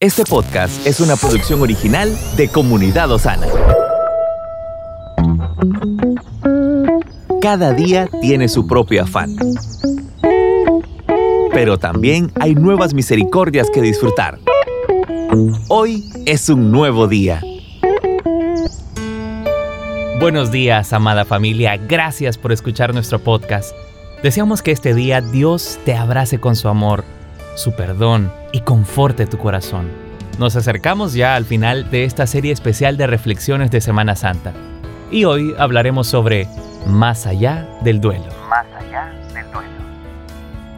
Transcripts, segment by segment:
Este podcast es una producción original de Comunidad Osana. Cada día tiene su propio afán. Pero también hay nuevas misericordias que disfrutar. Hoy es un nuevo día. Buenos días, amada familia. Gracias por escuchar nuestro podcast. Deseamos que este día Dios te abrace con su amor, su perdón y conforte tu corazón. Nos acercamos ya al final de esta serie especial de reflexiones de Semana Santa. Y hoy hablaremos sobre Más allá del duelo. Más allá del duelo.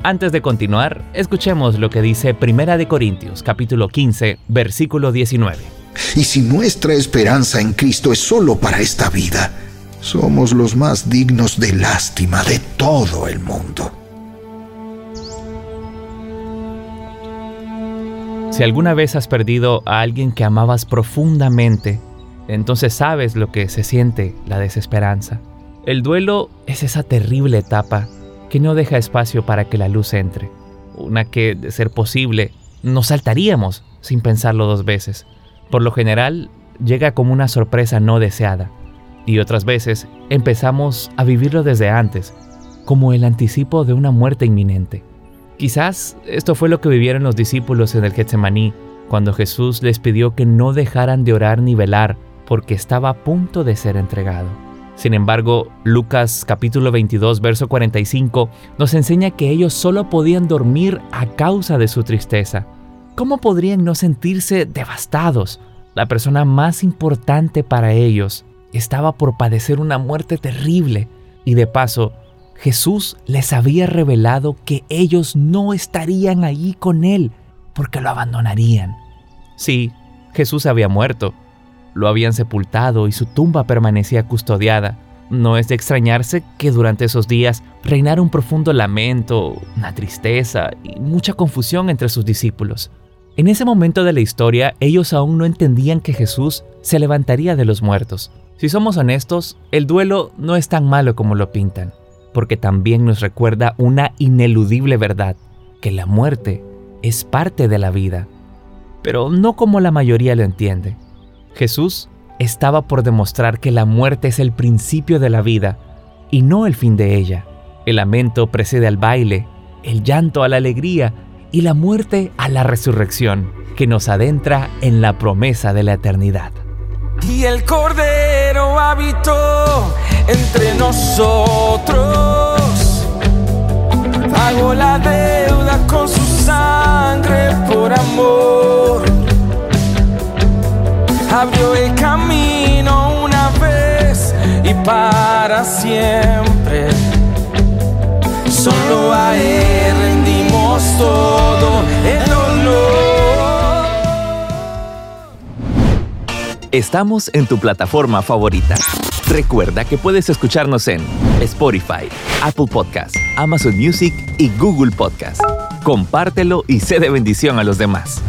Antes de continuar, escuchemos lo que dice Primera de Corintios, capítulo 15, versículo 19. Y si nuestra esperanza en Cristo es solo para esta vida, somos los más dignos de lástima de todo el mundo. Si alguna vez has perdido a alguien que amabas profundamente, entonces sabes lo que se siente la desesperanza. El duelo es esa terrible etapa que no deja espacio para que la luz entre. Una que, de ser posible, nos saltaríamos sin pensarlo dos veces. Por lo general, llega como una sorpresa no deseada. Y otras veces empezamos a vivirlo desde antes, como el anticipo de una muerte inminente. Quizás esto fue lo que vivieron los discípulos en el Getsemaní, cuando Jesús les pidió que no dejaran de orar ni velar, porque estaba a punto de ser entregado. Sin embargo, Lucas capítulo 22, verso 45 nos enseña que ellos solo podían dormir a causa de su tristeza. ¿Cómo podrían no sentirse devastados? La persona más importante para ellos estaba por padecer una muerte terrible y de paso Jesús les había revelado que ellos no estarían allí con Él porque lo abandonarían. Sí, Jesús había muerto, lo habían sepultado y su tumba permanecía custodiada. No es de extrañarse que durante esos días reinara un profundo lamento, una tristeza y mucha confusión entre sus discípulos. En ese momento de la historia ellos aún no entendían que Jesús se levantaría de los muertos. Si somos honestos, el duelo no es tan malo como lo pintan porque también nos recuerda una ineludible verdad, que la muerte es parte de la vida, pero no como la mayoría lo entiende. Jesús estaba por demostrar que la muerte es el principio de la vida y no el fin de ella. El lamento precede al baile, el llanto a la alegría y la muerte a la resurrección, que nos adentra en la promesa de la eternidad. Y el Cordero habitó entre nosotros. Pagó la deuda con su sangre por amor. Abrió el camino una vez y para siempre. Solo a Él rendimos todo Estamos en tu plataforma favorita. Recuerda que puedes escucharnos en Spotify, Apple Podcast, Amazon Music y Google Podcast. Compártelo y sé de bendición a los demás.